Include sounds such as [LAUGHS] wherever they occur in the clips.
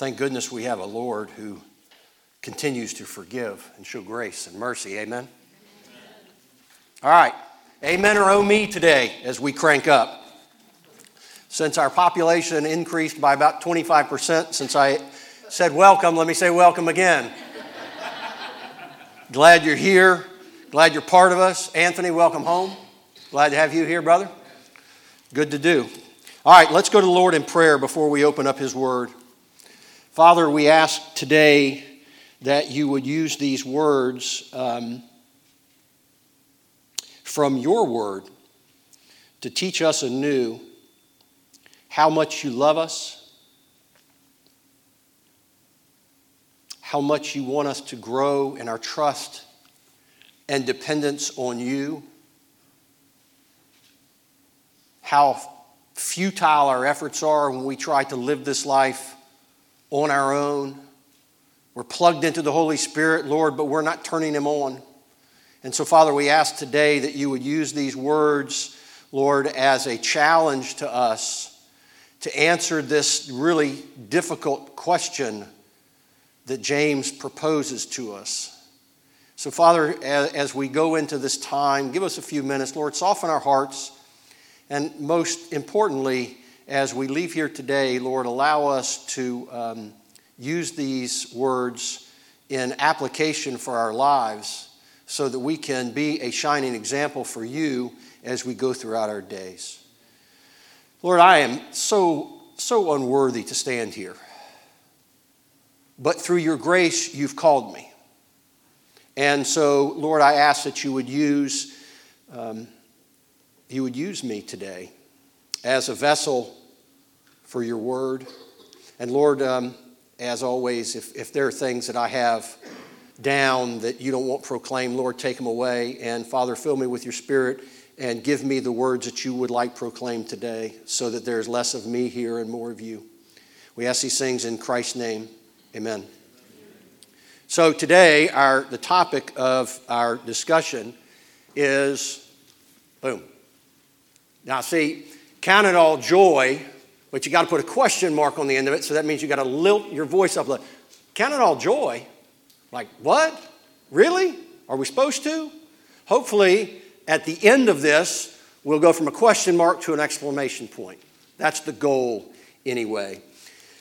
Thank goodness we have a Lord who continues to forgive and show grace and mercy. Amen. Amen. All right. Amen or oh me today as we crank up. Since our population increased by about 25% since I said welcome, let me say welcome again. Glad you're here. Glad you're part of us. Anthony, welcome home. Glad to have you here, brother. Good to do. All right, let's go to the Lord in prayer before we open up His Word. Father, we ask today that you would use these words um, from your Word to teach us anew how much you love us, how much you want us to grow in our trust and dependence on you, how futile our efforts are when we try to live this life on our own. We're plugged into the Holy Spirit, Lord, but we're not turning Him on. And so, Father, we ask today that you would use these words, Lord, as a challenge to us to answer this really difficult question that James proposes to us. So, Father, as we go into this time, give us a few minutes. Lord, soften our hearts. And most importantly, as we leave here today, Lord, allow us to um, use these words in application for our lives so that we can be a shining example for you as we go throughout our days. Lord, I am so, so unworthy to stand here. But through your grace, you've called me. And so, Lord, I ask that you would use, um, you would use me today as a vessel for your word. And Lord, um, as always, if, if there are things that I have down that you don't want proclaimed, Lord, take them away. And Father, fill me with your spirit and give me the words that you would like proclaimed today so that there's less of me here and more of you. We ask these things in Christ's name. Amen. So today, our, the topic of our discussion is boom. Now, see, count it all joy but you got to put a question mark on the end of it, so that means you got to lilt your voice up. Like, Count it all joy. Like, what? Really? Are we supposed to? Hopefully, at the end of this, we'll go from a question mark to an exclamation point. That's the goal, anyway.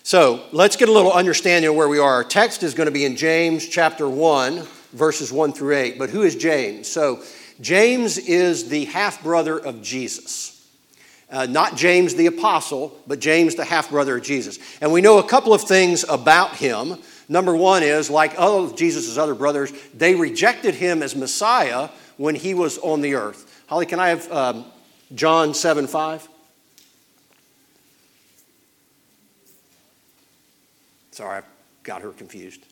So let's get a little understanding of where we are. Our text is going to be in James chapter 1, verses 1 through 8. But who is James? So, James is the half brother of Jesus. Uh, not James the apostle, but James the half brother of Jesus. And we know a couple of things about him. Number one is, like all of Jesus' other brothers, they rejected him as Messiah when he was on the earth. Holly, can I have um, John 7 5? Sorry, I got her confused.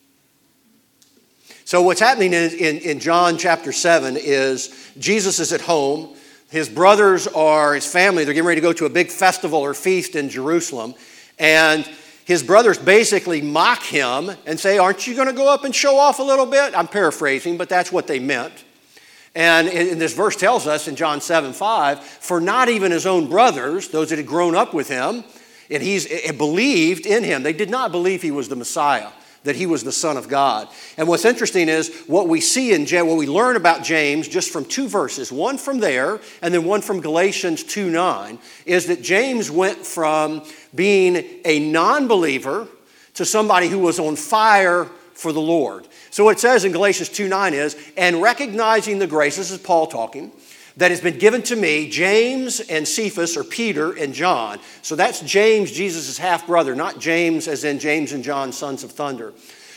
So, what's happening in, in, in John chapter 7 is Jesus is at home. His brothers are, his family, they're getting ready to go to a big festival or feast in Jerusalem. And his brothers basically mock him and say, Aren't you going to go up and show off a little bit? I'm paraphrasing, but that's what they meant. And this verse tells us in John 7 5, for not even his own brothers, those that had grown up with him, and he's eh, believed in him, they did not believe he was the Messiah that he was the Son of God. And what's interesting is what we see in what we learn about James just from two verses, one from there and then one from Galatians 2 9, is that James went from being a non believer to somebody who was on fire for the Lord. So what it says in Galatians 2 9 is, and recognizing the grace, this is Paul talking, that has been given to me, James and Cephas, or Peter and John. So that's James, Jesus' half brother, not James as in James and John, sons of thunder,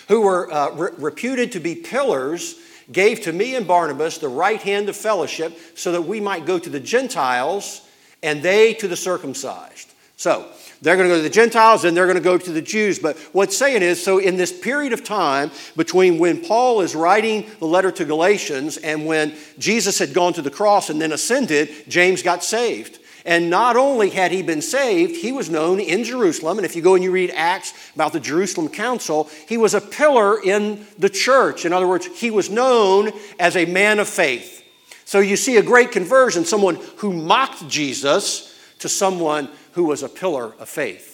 who were uh, re- reputed to be pillars, gave to me and Barnabas the right hand of fellowship so that we might go to the Gentiles and they to the circumcised. So, they're going to go to the Gentiles and they're going to go to the Jews. But what's saying is so, in this period of time between when Paul is writing the letter to Galatians and when Jesus had gone to the cross and then ascended, James got saved. And not only had he been saved, he was known in Jerusalem. And if you go and you read Acts about the Jerusalem Council, he was a pillar in the church. In other words, he was known as a man of faith. So you see a great conversion, someone who mocked Jesus to someone who was a pillar of faith.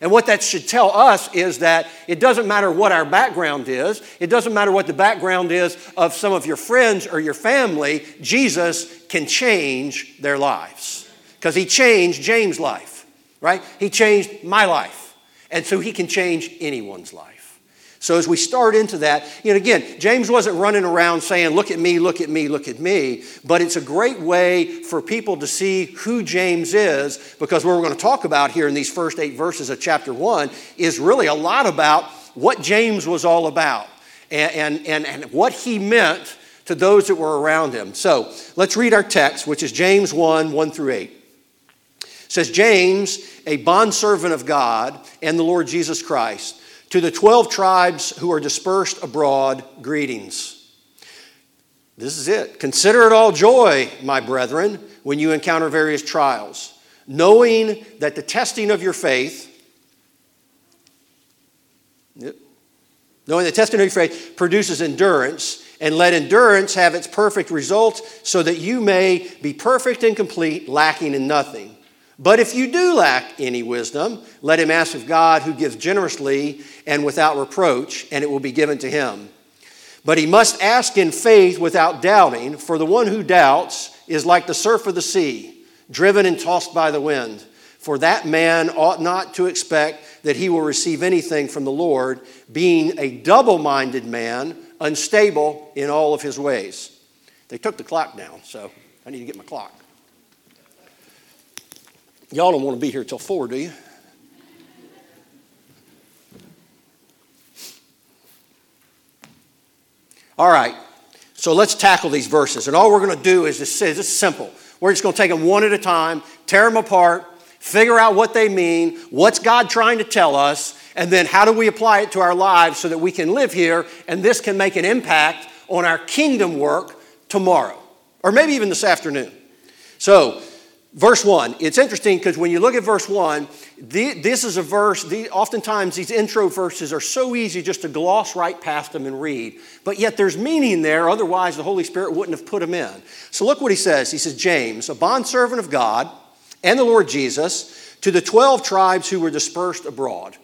And what that should tell us is that it doesn't matter what our background is, it doesn't matter what the background is of some of your friends or your family, Jesus can change their lives. Because he changed James' life, right? He changed my life. And so he can change anyone's life. So as we start into that, you know, again, James wasn't running around saying, look at me, look at me, look at me, but it's a great way for people to see who James is because what we're going to talk about here in these first eight verses of chapter one is really a lot about what James was all about and, and, and, what he meant to those that were around him. So let's read our text, which is James 1 1 through 8. It says, James, a bondservant of God and the Lord Jesus Christ to the 12 tribes who are dispersed abroad, greetings. This is it. Consider it all joy, my brethren, when you encounter various trials, knowing that the testing of your faith, knowing the testing of your faith produces endurance, and let endurance have its perfect result, so that you may be perfect and complete, lacking in nothing. But if you do lack any wisdom, let him ask of God who gives generously and without reproach, and it will be given to him. But he must ask in faith without doubting, for the one who doubts is like the surf of the sea, driven and tossed by the wind. For that man ought not to expect that he will receive anything from the Lord, being a double minded man, unstable in all of his ways. They took the clock down, so I need to get my clock. Y'all don't want to be here till four, do you? All right, so let's tackle these verses. And all we're going to do is this, say, it's simple. We're just going to take them one at a time, tear them apart, figure out what they mean, what's God trying to tell us, and then how do we apply it to our lives so that we can live here and this can make an impact on our kingdom work tomorrow, or maybe even this afternoon. So, verse 1 it's interesting because when you look at verse 1 the, this is a verse the, oftentimes these intro verses are so easy just to gloss right past them and read but yet there's meaning there otherwise the holy spirit wouldn't have put them in. So look what he says. He says james a bondservant of god and the lord jesus to the 12 tribes who were dispersed abroad.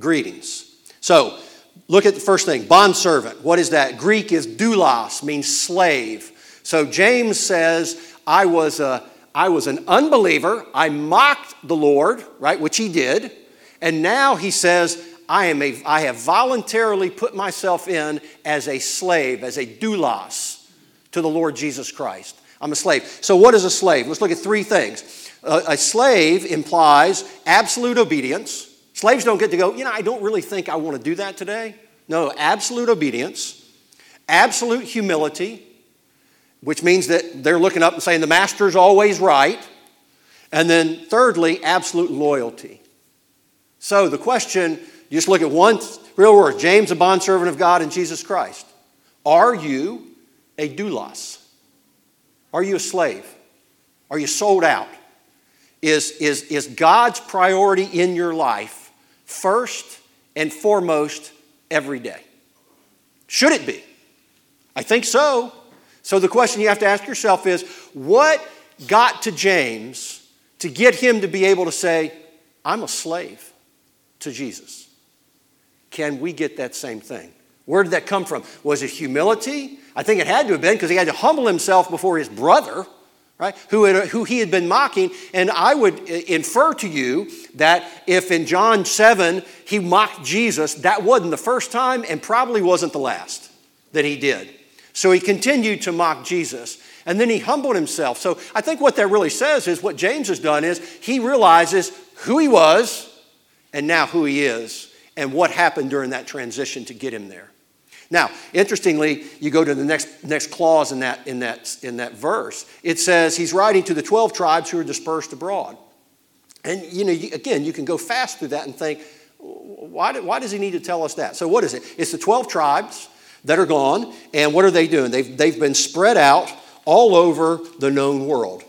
Greetings. So look at the first thing bondservant. What is that? Greek is doulos means slave. So james says i was a I was an unbeliever. I mocked the Lord, right, which he did. And now he says, I, am a, I have voluntarily put myself in as a slave, as a doulos to the Lord Jesus Christ. I'm a slave. So, what is a slave? Let's look at three things. a slave implies absolute obedience. Slaves don't get to go, you know, I don't really think I want to do that today. No, absolute obedience, absolute humility, which means that they're looking up and saying the master's always right. And then, thirdly, absolute loyalty. So the question, you just look at one real word James, a bondservant of God and Jesus Christ. Are you a doulos? Are you a slave? Are you sold out? Is, is, is God's priority in your life first and foremost every day? Should it be? I think so. So the question you have to ask yourself is what got to James to get him to be able to say, I'm a slave to Jesus? Can we get that same thing? Where did that come from? Was it humility? I think it had to have been because he had to humble himself before his brother, right? Who, had, who he had been mocking. And I would uh, infer to you that if in John 7 he mocked Jesus, that wasn't the first time and probably wasn't the last that he did. So he continued to mock Jesus. And then he humbled himself. So I think what that really says is what James has done is he realizes who he was and now who he is and what happened during that transition to get him there. Now, interestingly, you go to the next, next clause in that, in, that, in that verse. It says he's writing to the 12 tribes who are dispersed abroad. And, you know, again, you can go fast through that and think, why, why does he need to tell us that? So, what is it? It's the 12 tribes that are gone. And what are they doing? They've, they've been spread out all over the known world.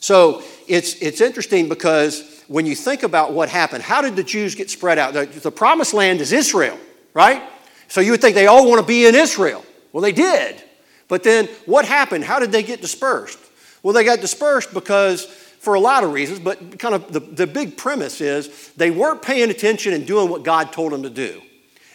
So it's, it's interesting because when you think about what happened, how did the Jews get spread out? The, the promised land is Israel, right? So you would think they all want to be in Israel. Well, they did. But then what happened? How did they get dispersed? Well, they got dispersed because for a lot of reasons, but kind of the, the big premise is they weren't paying attention and doing what God told them to do.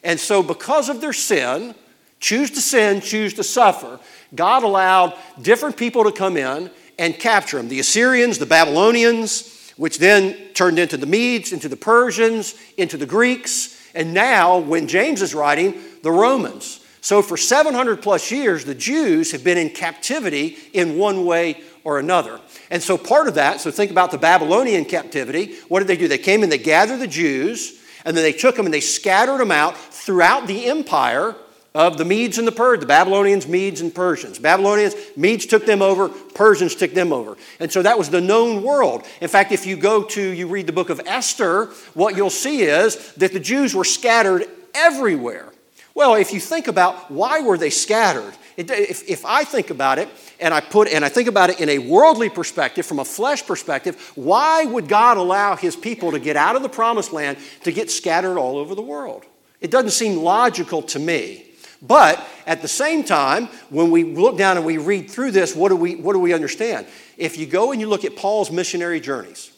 And so, because of their sin, choose to sin, choose to suffer, God allowed different people to come in and capture them the Assyrians, the Babylonians, which then turned into the Medes, into the Persians, into the Greeks, and now, when James is writing, the Romans. So, for 700 plus years, the Jews have been in captivity in one way or another. And so, part of that, so think about the Babylonian captivity. What did they do? They came and they gathered the Jews, and then they took them and they scattered them out throughout the empire of the Medes and the Persians, the Babylonians, Medes, and Persians. Babylonians, Medes took them over, Persians took them over. And so that was the known world. In fact, if you go to, you read the book of Esther, what you'll see is that the Jews were scattered everywhere. Well, if you think about why were they scattered, it, if, if I think about it and I put and I think about it in a worldly perspective, from a flesh perspective, why would God allow His people to get out of the promised land to get scattered all over the world? It doesn't seem logical to me. But at the same time, when we look down and we read through this, what do we, what do we understand? If you go and you look at Paul's missionary journeys,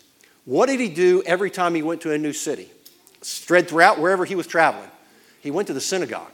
what did he do every time he went to a new city? Spread throughout wherever he was traveling. He went to the synagogue.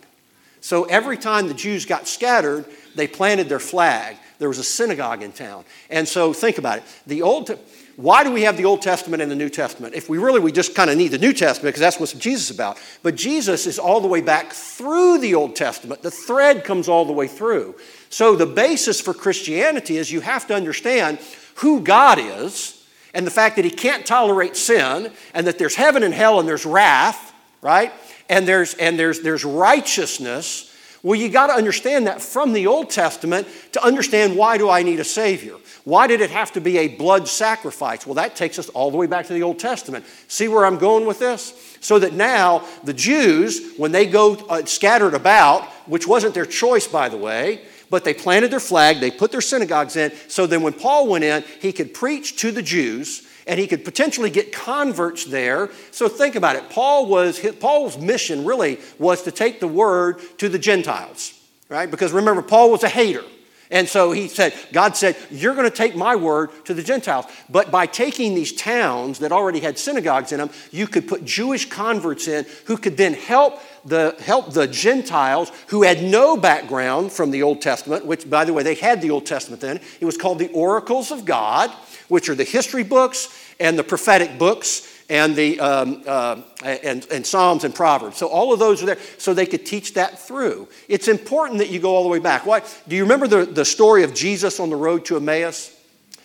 So every time the Jews got scattered, they planted their flag. There was a synagogue in town. And so think about it. The Old why do we have the Old Testament and the New Testament? If we really, we just kind of need the New Testament because that's what Jesus is about. But Jesus is all the way back through the Old Testament. The thread comes all the way through. So the basis for Christianity is you have to understand who God is and the fact that He can't tolerate sin and that there's heaven and hell and there's wrath, right? And there's, and there's, there's righteousness well, you got to understand that from the Old Testament to understand why do I need a Savior? Why did it have to be a blood sacrifice? Well, that takes us all the way back to the Old Testament. See where I'm going with this? So that now the Jews, when they go uh, scattered about, which wasn't their choice, by the way, but they planted their flag, they put their synagogues in, so then when Paul went in, he could preach to the Jews and he could potentially get converts there. So think about it. Paul was, Paul's mission really was to take the word to the Gentiles, right? Because remember, Paul was a hater. And so he said, God said, You're going to take my word to the Gentiles. But by taking these towns that already had synagogues in them, you could put Jewish converts in who could then help the, help the Gentiles who had no background from the Old Testament, which, by the way, they had the Old Testament then. It was called the Oracles of God which are the history books and the prophetic books and the um, uh, and, and psalms and proverbs. So all of those are there so they could teach that through. It's important that you go all the way back. Why do you remember the, the story of jesus on the road to emmaus?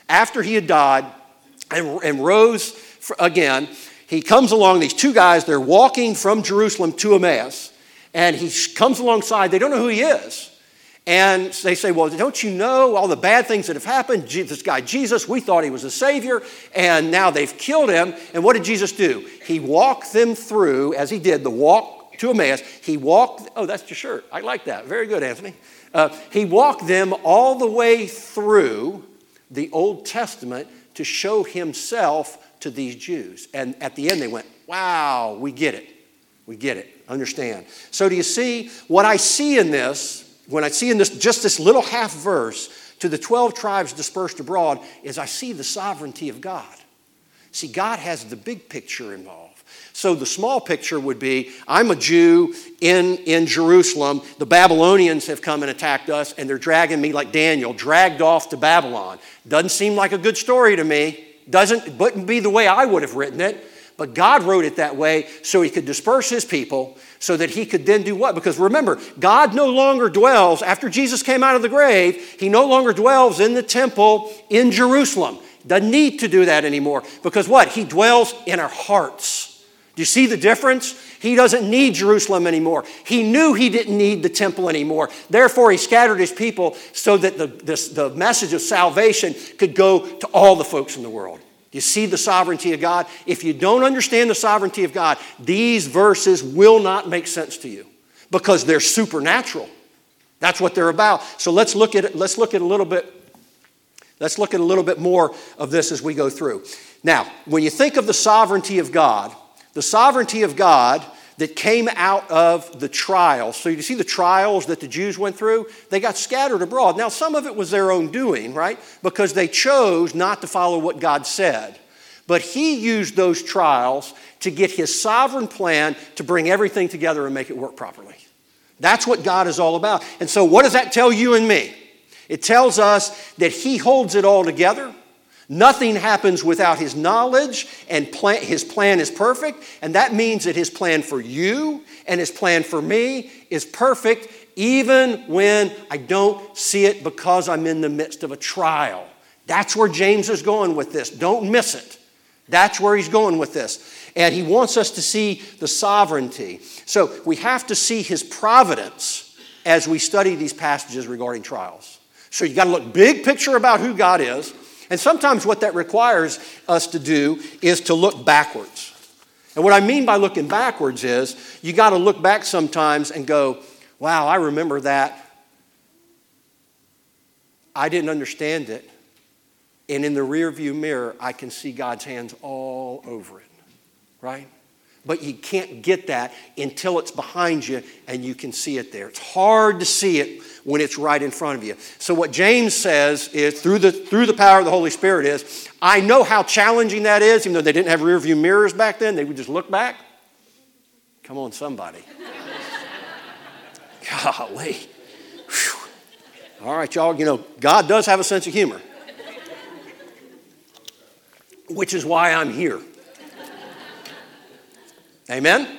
After he had died and, and rose for, again he comes along these two guys they're walking from jerusalem to emmaus and he comes alongside. They don't know who he is and they say, Well, don't you know all the bad things that have happened? This guy, Jesus, we thought he was a Savior, and now they've killed him. And what did Jesus do? He walked them through, as he did, the walk to Emmaus. He walked, oh, that's your shirt. I like that. Very good, Anthony. Uh, he walked them all the way through the Old Testament to show himself to these Jews. And at the end, they went, Wow, we get it. We get it. Understand. So, do you see what I see in this? When I see in this just this little half verse to the 12 tribes dispersed abroad is I see the sovereignty of God. See, God has the big picture involved. So the small picture would be I'm a Jew in, in Jerusalem. The Babylonians have come and attacked us, and they're dragging me like Daniel, dragged off to Babylon. Doesn't seem like a good story to me. Doesn't, wouldn't be the way I would have written it. But God wrote it that way so he could disperse his people so that he could then do what? Because remember, God no longer dwells, after Jesus came out of the grave, he no longer dwells in the temple in Jerusalem. Doesn't need to do that anymore. Because what? He dwells in our hearts. Do you see the difference? He doesn't need Jerusalem anymore. He knew he didn't need the temple anymore. Therefore, he scattered his people so that the, this, the message of salvation could go to all the folks in the world. You see the sovereignty of God? If you don't understand the sovereignty of God, these verses will not make sense to you because they're supernatural. That's what they're about. So let's look at it, let's look at a little bit let's look at a little bit more of this as we go through. Now, when you think of the sovereignty of God, the sovereignty of God, that came out of the trials. So you see the trials that the Jews went through? They got scattered abroad. Now, some of it was their own doing, right? Because they chose not to follow what God said. But he used those trials to get his sovereign plan to bring everything together and make it work properly. That's what God is all about. And so, what does that tell you and me? It tells us that he holds it all together. Nothing happens without his knowledge, and plan, his plan is perfect. And that means that his plan for you and his plan for me is perfect, even when I don't see it because I'm in the midst of a trial. That's where James is going with this. Don't miss it. That's where he's going with this. And he wants us to see the sovereignty. So we have to see his providence as we study these passages regarding trials. So you've got to look big picture about who God is. And sometimes what that requires us to do is to look backwards. And what I mean by looking backwards is you got to look back sometimes and go, wow, I remember that. I didn't understand it. And in the rearview mirror, I can see God's hands all over it, right? But you can't get that until it's behind you and you can see it there. It's hard to see it when it's right in front of you. So what James says is through the through the power of the Holy Spirit is, I know how challenging that is, even though they didn't have rear view mirrors back then, they would just look back. Come on, somebody. [LAUGHS] Golly. Whew. All right, y'all, you know, God does have a sense of humor. Which is why I'm here. Amen?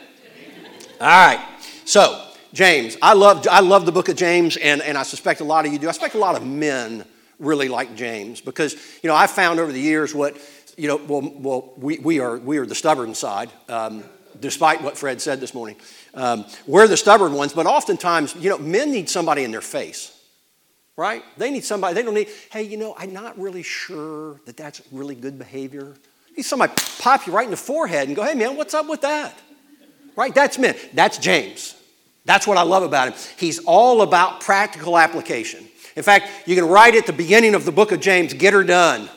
All right. So, James. I love, I love the book of James, and, and I suspect a lot of you do. I suspect a lot of men really like James because, you know, I've found over the years what, you know, well, well we, we, are, we are the stubborn side, um, despite what Fred said this morning. Um, we're the stubborn ones, but oftentimes, you know, men need somebody in their face right? They need somebody, they don't need, hey, you know, I'm not really sure that that's really good behavior. You somebody pop you right in the forehead and go, hey, man, what's up with that? Right? That's men. That's James. That's what I love about him. He's all about practical application. In fact, you can write at the beginning of the book of James, get her done.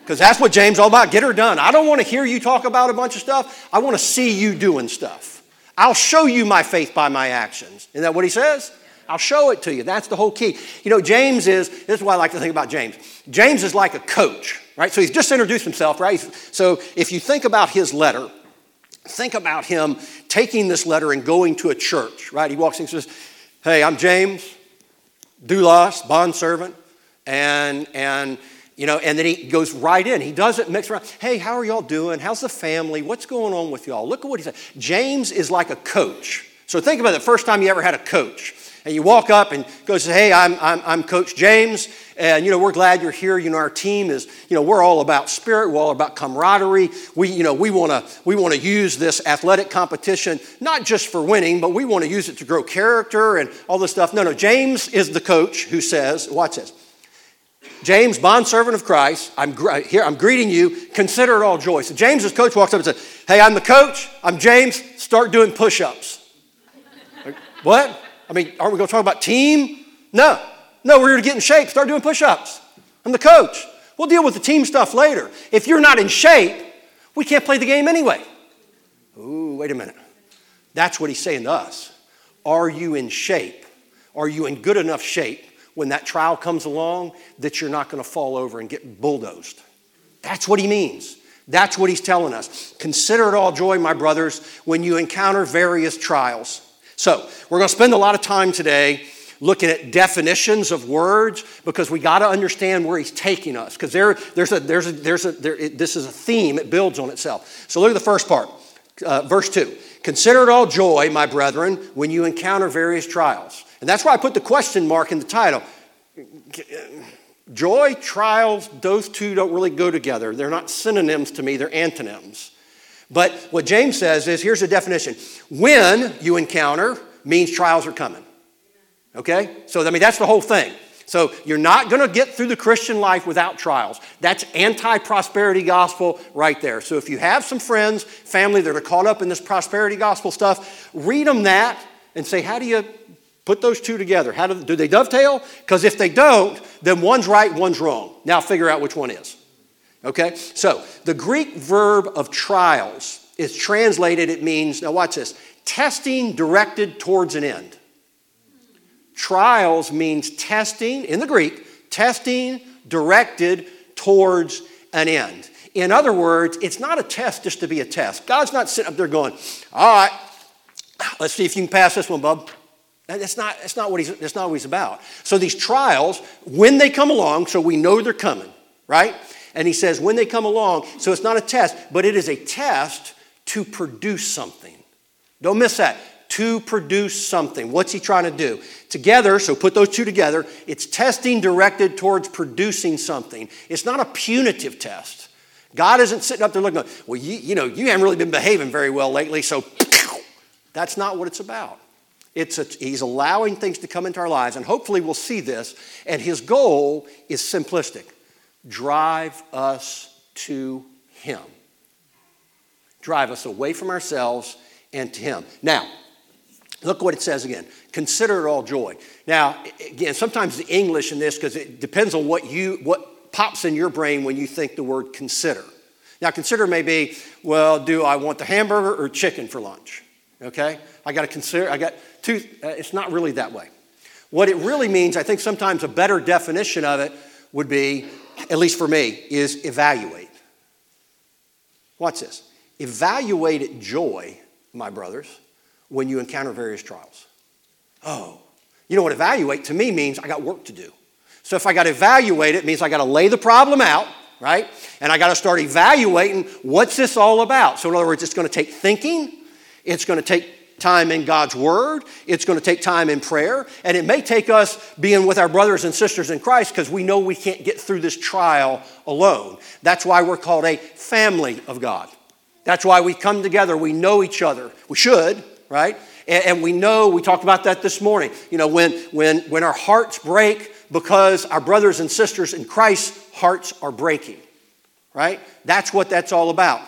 Because that's what James all about. Get her done. I don't want to hear you talk about a bunch of stuff. I want to see you doing stuff. I'll show you my faith by my actions. Isn't that what he says? I'll show it to you. That's the whole key. You know, James is, this is what I like to think about James. James is like a coach, right? So he's just introduced himself, right? So if you think about his letter, think about him taking this letter and going to a church, right? He walks in and says, Hey, I'm James, doulos, bondservant, and, and, you know, and then he goes right in. He doesn't mix around. Hey, how are y'all doing? How's the family? What's going on with y'all? Look at what he said. James is like a coach. So think about the first time you ever had a coach and you walk up and go say, hey, I'm, I'm, I'm Coach James, and, you know, we're glad you're here. You know, our team is, you know, we're all about spirit. We're all about camaraderie. We, you know, we want to we want to use this athletic competition, not just for winning, but we want to use it to grow character and all this stuff. No, no, James is the coach who says, watch this. James, bondservant of Christ, I'm here, I'm greeting you. Consider it all joy. So James's coach walks up and says, Hey, I'm the coach. I'm James. Start doing push-ups. Like, what? I mean, aren't we going to talk about team? No. No, we're here to get in shape, start doing push ups. I'm the coach. We'll deal with the team stuff later. If you're not in shape, we can't play the game anyway. Ooh, wait a minute. That's what he's saying to us. Are you in shape? Are you in good enough shape when that trial comes along that you're not going to fall over and get bulldozed? That's what he means. That's what he's telling us. Consider it all joy, my brothers, when you encounter various trials so, we're going to spend a lot of time today looking at definitions of words because we got to understand where he's taking us because there, there's a, there's a, there's a, there, it, this is a theme, it builds on itself. So, look at the first part, uh, verse 2. Consider it all joy, my brethren, when you encounter various trials. And that's why I put the question mark in the title. Joy, trials, those two don't really go together. They're not synonyms to me, they're antonyms. But what James says is here's a definition when you encounter means trials are coming. Okay? So, I mean, that's the whole thing. So, you're not going to get through the Christian life without trials. That's anti prosperity gospel right there. So, if you have some friends, family that are caught up in this prosperity gospel stuff, read them that and say, how do you put those two together? How do, do they dovetail? Because if they don't, then one's right, one's wrong. Now, figure out which one is. Okay? So, the Greek verb of trials is translated, it means, now watch this, testing directed towards an end. Trials means testing, in the Greek, testing directed towards an end. In other words, it's not a test just to be a test. God's not sitting up there going, all right, let's see if you can pass this one, bub. That's not, that's, not what he's, that's not what he's about. So these trials, when they come along, so we know they're coming, right? And he says, when they come along, so it's not a test, but it is a test to produce something. Don't miss that. To produce something. What's he trying to do? Together, so put those two together, it's testing directed towards producing something. It's not a punitive test. God isn't sitting up there looking, well, you, you know, you haven't really been behaving very well lately, so that's not what it's about. It's a, he's allowing things to come into our lives, and hopefully we'll see this. And his goal is simplistic drive us to him, drive us away from ourselves and to him. Now, look what it says again consider it all joy. Now, again, sometimes the English in this, because it depends on what you, what pops in your brain when you think the word consider. Now, consider may be, well, do I want the hamburger or chicken for lunch? Okay? I got to consider, I got two, uh, it's not really that way. What it really means, I think sometimes a better definition of it would be, at least for me, is evaluate. Watch this. Evaluate joy, my brothers, when you encounter various trials. Oh, you know what evaluate to me means I got work to do. So if I got to evaluate it, it means I got to lay the problem out, right? And I got to start evaluating what's this all about. So in other words, it's going to take thinking, it's going to take time in God's Word. It's going to take time in prayer. And it may take us being with our brothers and sisters in Christ because we know we can't get through this trial alone. That's why we're called a family of God. That's why we come together. We know each other. We should, right? And, and we know, we talked about that this morning. You know, when, when, when our hearts break because our brothers and sisters in Christ's hearts are breaking, right? That's what that's all about.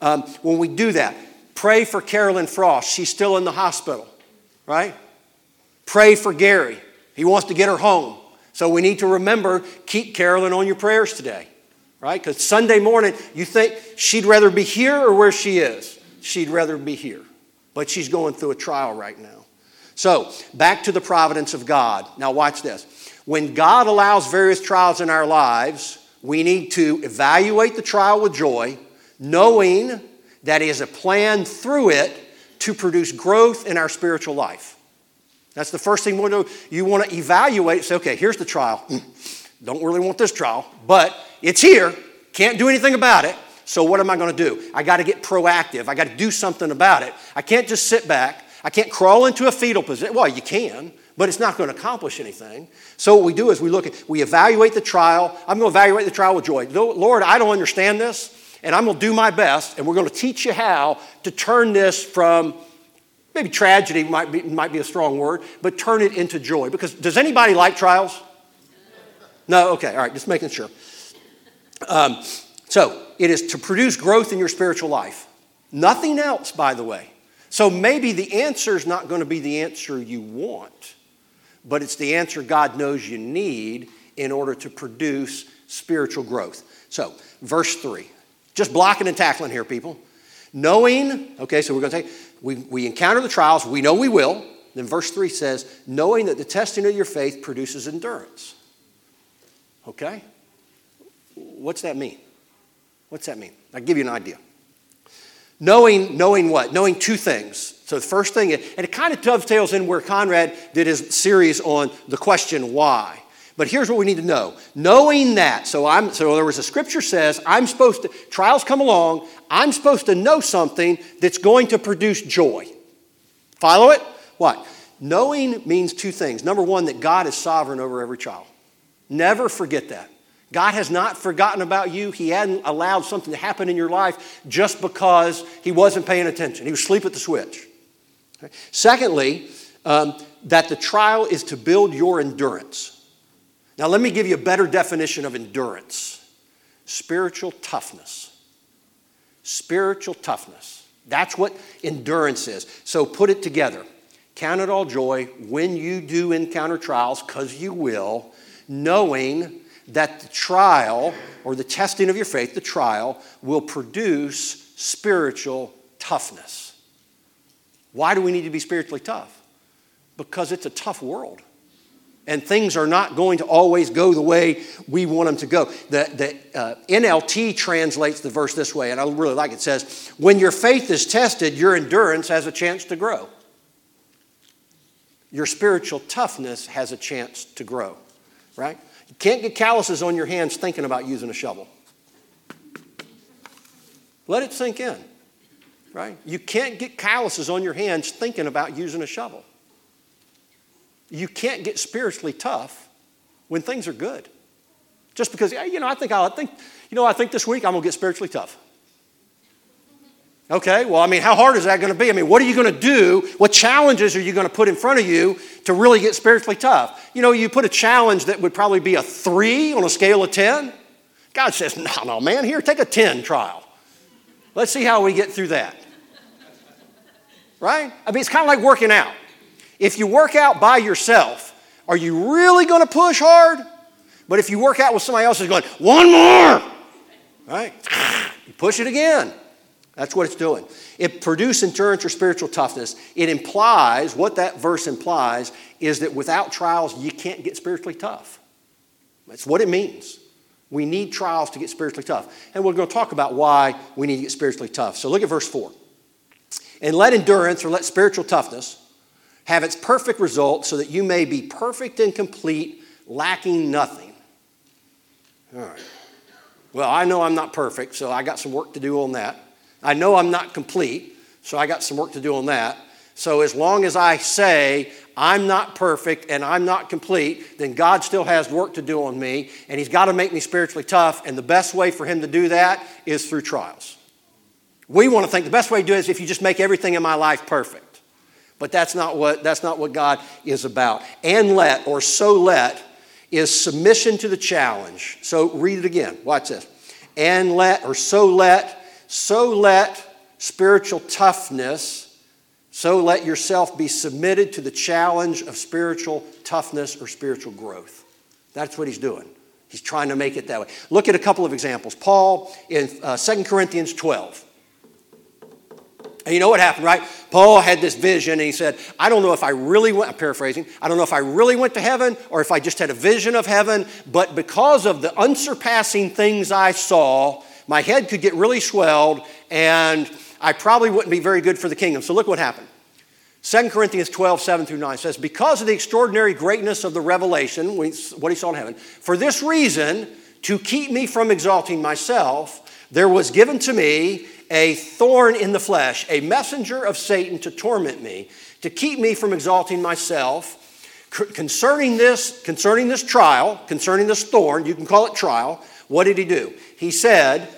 Um, when we do that, Pray for Carolyn Frost. She's still in the hospital, right? Pray for Gary. He wants to get her home. So we need to remember keep Carolyn on your prayers today, right? Because Sunday morning, you think she'd rather be here or where she is? She'd rather be here. But she's going through a trial right now. So, back to the providence of God. Now, watch this. When God allows various trials in our lives, we need to evaluate the trial with joy, knowing that is a plan through it to produce growth in our spiritual life. That's the first thing you want to do. You want to evaluate, say, okay, here's the trial. Hmm, don't really want this trial, but it's here. Can't do anything about it. So what am I going to do? I got to get proactive. I got to do something about it. I can't just sit back. I can't crawl into a fetal position. Well, you can, but it's not going to accomplish anything. So what we do is we look at, we evaluate the trial. I'm going to evaluate the trial with joy. Lord, I don't understand this and I'm going to do my best, and we're going to teach you how to turn this from maybe tragedy might be, might be a strong word, but turn it into joy. Because does anybody like trials? No? Okay, all right, just making sure. Um, so it is to produce growth in your spiritual life. Nothing else, by the way. So maybe the answer is not going to be the answer you want, but it's the answer God knows you need in order to produce spiritual growth. So, verse 3 just blocking and tackling here, people. Knowing, okay, so we're going to say, we, we encounter the trials, we know we will. Then verse 3 says, knowing that the testing of your faith produces endurance. Okay? What's that mean? What's that mean? I'll give you an idea. Knowing, knowing what? Knowing two things. So the first thing, and it kind of dovetails in where Conrad did his series on the question why. But here's what we need to know. Knowing that, so I'm so there was a scripture says I'm supposed to trials come along, I'm supposed to know something that's going to produce joy. Follow it? What? Knowing means two things. Number one, that God is sovereign over every trial. Never forget that. God has not forgotten about you. He hadn't allowed something to happen in your life just because He wasn't paying attention. He was asleep at the switch. Okay. Secondly, um, that the trial is to build your endurance. Now, let me give you a better definition of endurance spiritual toughness. Spiritual toughness. That's what endurance is. So put it together. Count it all joy when you do encounter trials, because you will, knowing that the trial or the testing of your faith, the trial, will produce spiritual toughness. Why do we need to be spiritually tough? Because it's a tough world. And things are not going to always go the way we want them to go. The, the uh, NLT translates the verse this way, and I really like it. It says, When your faith is tested, your endurance has a chance to grow. Your spiritual toughness has a chance to grow, right? You can't get calluses on your hands thinking about using a shovel. Let it sink in, right? You can't get calluses on your hands thinking about using a shovel. You can't get spiritually tough when things are good. Just because, eh, you know, I think I'll think, you know, I think this week I'm gonna get spiritually tough. Okay, well, I mean, how hard is that going to be? I mean, what are you going to do? What challenges are you going to put in front of you to really get spiritually tough? You know, you put a challenge that would probably be a three on a scale of 10. God says, no, no, man, here, take a 10 trial. Let's see how we get through that. Right? I mean, it's kind of like working out. If you work out by yourself, are you really going to push hard? But if you work out with somebody else who's going, one more, right? You push it again. That's what it's doing. It produces endurance or spiritual toughness. It implies, what that verse implies, is that without trials, you can't get spiritually tough. That's what it means. We need trials to get spiritually tough. And we're going to talk about why we need to get spiritually tough. So look at verse 4. And let endurance or let spiritual toughness have its perfect result so that you may be perfect and complete, lacking nothing. All right. Well, I know I'm not perfect, so I got some work to do on that. I know I'm not complete, so I got some work to do on that. So as long as I say I'm not perfect and I'm not complete, then God still has work to do on me, and He's got to make me spiritually tough. And the best way for Him to do that is through trials. We want to think the best way to do it is if you just make everything in my life perfect. But that's not what, that's not what God is about. And let, or so let, is submission to the challenge. So read it again. Watch this. And let, or so let, so let spiritual toughness so let yourself be submitted to the challenge of spiritual toughness or spiritual growth. That's what he's doing. He's trying to make it that way. Look at a couple of examples. Paul in uh, 2 Corinthians 12. And you know what happened, right? Paul had this vision and he said, I don't know if I really went, I'm paraphrasing, I don't know if I really went to heaven or if I just had a vision of heaven, but because of the unsurpassing things I saw, my head could get really swelled and I probably wouldn't be very good for the kingdom. So look what happened. 2 Corinthians 12, 7 through 9 says, Because of the extraordinary greatness of the revelation, what he saw in heaven, for this reason, to keep me from exalting myself, there was given to me a thorn in the flesh, a messenger of Satan to torment me, to keep me from exalting myself. Concerning this, concerning this trial, concerning this thorn, you can call it trial, what did he do? He said,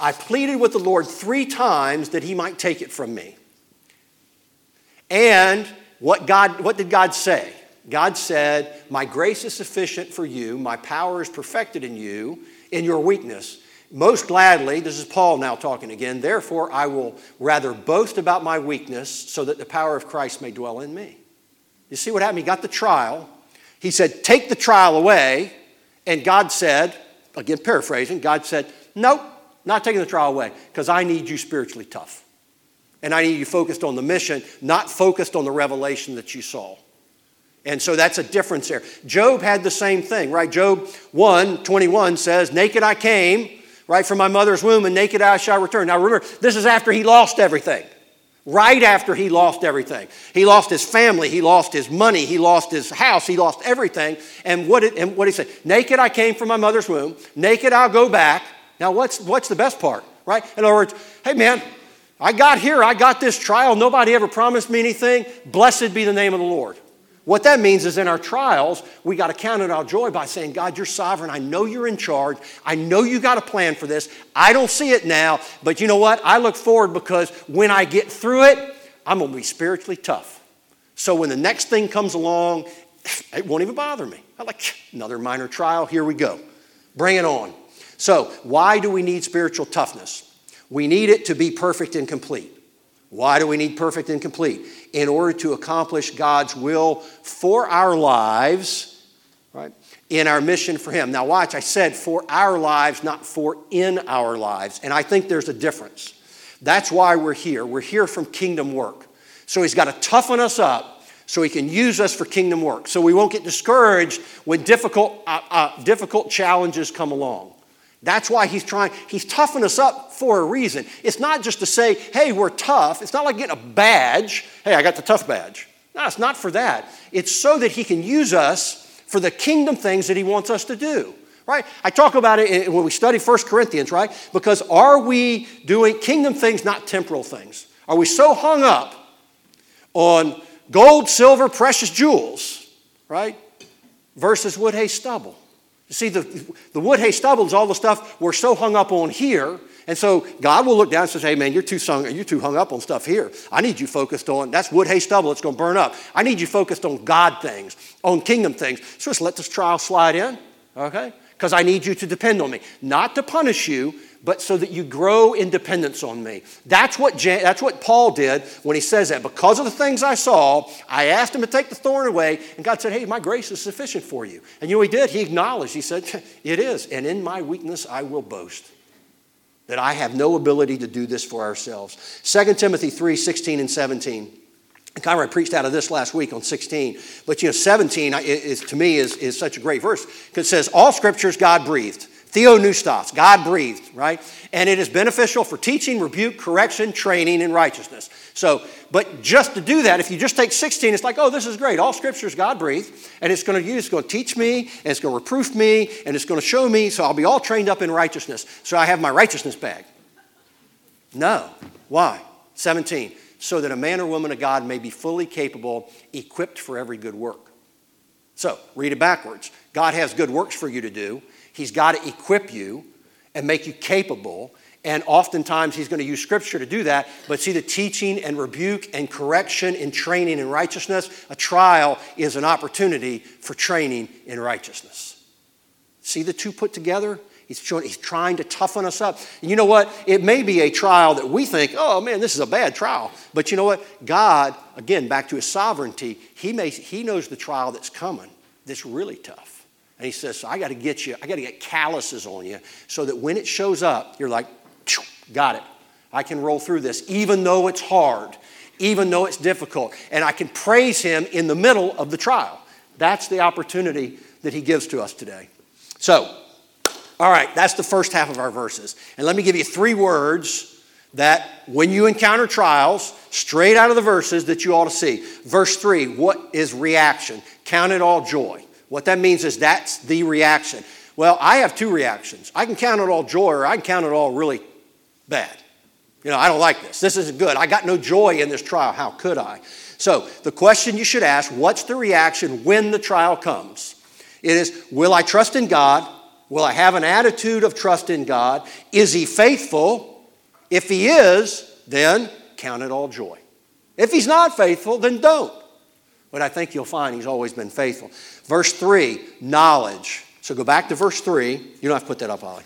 I pleaded with the Lord three times that he might take it from me. And what, God, what did God say? God said, My grace is sufficient for you, my power is perfected in you, in your weakness. Most gladly, this is Paul now talking again, therefore I will rather boast about my weakness so that the power of Christ may dwell in me. You see what happened? He got the trial. He said, Take the trial away. And God said, again paraphrasing, God said, Nope, not taking the trial away, because I need you spiritually tough. And I need you focused on the mission, not focused on the revelation that you saw. And so that's a difference there. Job had the same thing, right? Job 1 21 says, Naked I came, right, from my mother's womb, and naked I shall return. Now remember, this is after he lost everything. Right after he lost everything. He lost his family, he lost his money, he lost his house, he lost everything. And what did, and what he say? Naked I came from my mother's womb, naked I'll go back. Now, what's, what's the best part, right? In other words, hey man, I got here, I got this trial, nobody ever promised me anything. Blessed be the name of the Lord. What that means is in our trials, we got to count it our joy by saying, God, you're sovereign. I know you're in charge. I know you got a plan for this. I don't see it now, but you know what? I look forward because when I get through it, I'm going to be spiritually tough. So when the next thing comes along, it won't even bother me. I'm like, another minor trial, here we go. Bring it on. So, why do we need spiritual toughness? We need it to be perfect and complete. Why do we need perfect and complete? In order to accomplish God's will for our lives, right? In our mission for Him. Now, watch, I said for our lives, not for in our lives. And I think there's a difference. That's why we're here. We're here from kingdom work. So he's got to toughen us up so he can use us for kingdom work. So we won't get discouraged when difficult, uh, uh, difficult challenges come along. That's why he's trying, he's toughing us up for a reason. It's not just to say, hey, we're tough. It's not like getting a badge. Hey, I got the tough badge. No, it's not for that. It's so that he can use us for the kingdom things that he wants us to do. Right? I talk about it when we study 1 Corinthians, right? Because are we doing kingdom things, not temporal things? Are we so hung up on gold, silver, precious jewels, right? Versus wood, hay, stubble. You see, the, the wood, hay, stubble is all the stuff we're so hung up on here. And so God will look down and say, hey, man, you're too, hung, you're too hung up on stuff here. I need you focused on, that's wood, hay, stubble. It's going to burn up. I need you focused on God things, on kingdom things. So just let this trial slide in, okay? Because I need you to depend on me. Not to punish you, but so that you grow in dependence on me. That's what, that's what Paul did when he says that. Because of the things I saw, I asked him to take the thorn away, and God said, Hey, my grace is sufficient for you. And you know he did? He acknowledged, he said, It is, and in my weakness I will boast. That I have no ability to do this for ourselves. 2 Timothy 3 16 and 17. Conrad preached out of this last week on 16. But you know, 17 is, to me is, is such a great verse because it says, All scriptures God breathed Theopneustos, God breathed, right? And it is beneficial for teaching, rebuke, correction, training and righteousness. So, but just to do that, if you just take 16, it's like, oh, this is great. All scripture is God breathed, and it's going to use, it's going to teach me, and it's going to reproof me, and it's going to show me, so I'll be all trained up in righteousness. So I have my righteousness bag. No. Why? 17. So that a man or woman of God may be fully capable, equipped for every good work. So, read it backwards. God has good works for you to do. He's got to equip you and make you capable. And oftentimes he's going to use scripture to do that. But see, the teaching and rebuke and correction and training in righteousness, a trial is an opportunity for training in righteousness. See the two put together? He's, trying, to toughen us up. And you know what? It may be a trial that we think, oh man, this is a bad trial. But you know what? God, again, back to his sovereignty, he, may, he knows the trial that's coming that's really tough. And he says, so I got to get you, I got to get calluses on you so that when it shows up, you're like, got it. I can roll through this, even though it's hard, even though it's difficult. And I can praise him in the middle of the trial. That's the opportunity that he gives to us today. So, all right, that's the first half of our verses. And let me give you three words that when you encounter trials, straight out of the verses, that you ought to see. Verse three, what is reaction? Count it all joy. What that means is that's the reaction. Well, I have two reactions. I can count it all joy or I can count it all really bad. You know, I don't like this. This isn't good. I got no joy in this trial. How could I? So, the question you should ask what's the reaction when the trial comes? It is Will I trust in God? Will I have an attitude of trust in God? Is He faithful? If He is, then count it all joy. If He's not faithful, then don't. But I think you'll find He's always been faithful. Verse 3, knowledge. So go back to verse 3. You don't have to put that up, Ollie.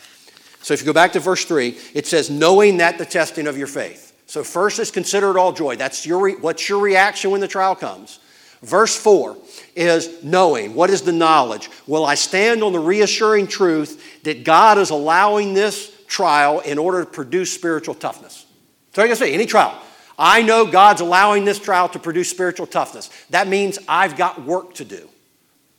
So if you go back to verse 3, it says, knowing that the testing of your faith. So first is consider it all joy. That's your re- what's your reaction when the trial comes. Verse 4 is knowing. What is the knowledge? Will I stand on the reassuring truth that God is allowing this trial in order to produce spiritual toughness? So I can say, any trial. I know God's allowing this trial to produce spiritual toughness. That means I've got work to do.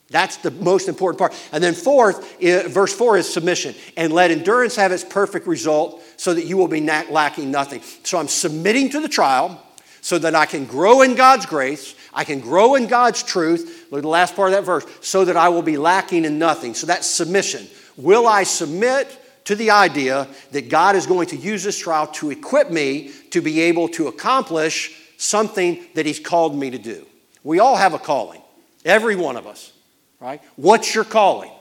That's the most important part. And then, fourth, verse 4 is submission. And let endurance have its perfect result so that you will be lacking nothing. So I'm submitting to the trial so that I can grow in God's grace, I can grow in God's truth. Look at the last part of that verse so that I will be lacking in nothing. So that's submission. Will I submit to the idea that God is going to use this trial to equip me to be able to accomplish something that He's called me to do? We all have a calling, every one of us right? What's your calling?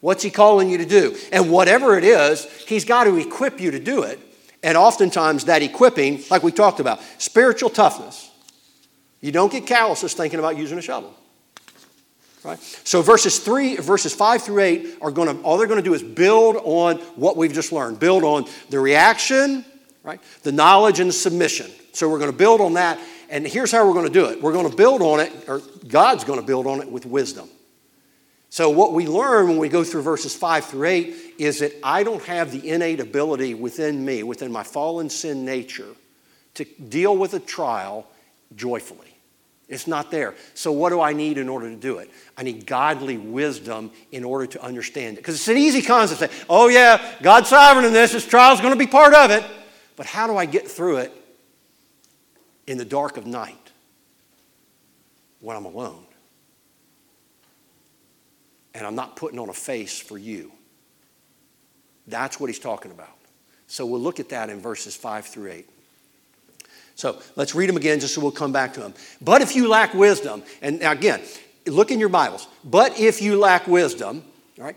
What's He calling you to do? And whatever it is, He's got to equip you to do it. And oftentimes, that equipping, like we talked about, spiritual toughness. You don't get calluses thinking about using a shovel. Right? So verses three, verses five through eight are going to all they're going to do is build on what we've just learned, build on the reaction, right? The knowledge and submission. So we're going to build on that, and here's how we're going to do it. We're going to build on it, or God's going to build on it with wisdom. So, what we learn when we go through verses 5 through 8 is that I don't have the innate ability within me, within my fallen sin nature, to deal with a trial joyfully. It's not there. So, what do I need in order to do it? I need godly wisdom in order to understand it. Because it's an easy concept to say, oh, yeah, God's sovereign in this, this trial is going to be part of it. But how do I get through it in the dark of night when I'm alone? and I'm not putting on a face for you. That's what he's talking about. So we'll look at that in verses 5 through 8. So let's read them again just so we'll come back to them. But if you lack wisdom, and again, look in your Bibles. But if you lack wisdom, all right,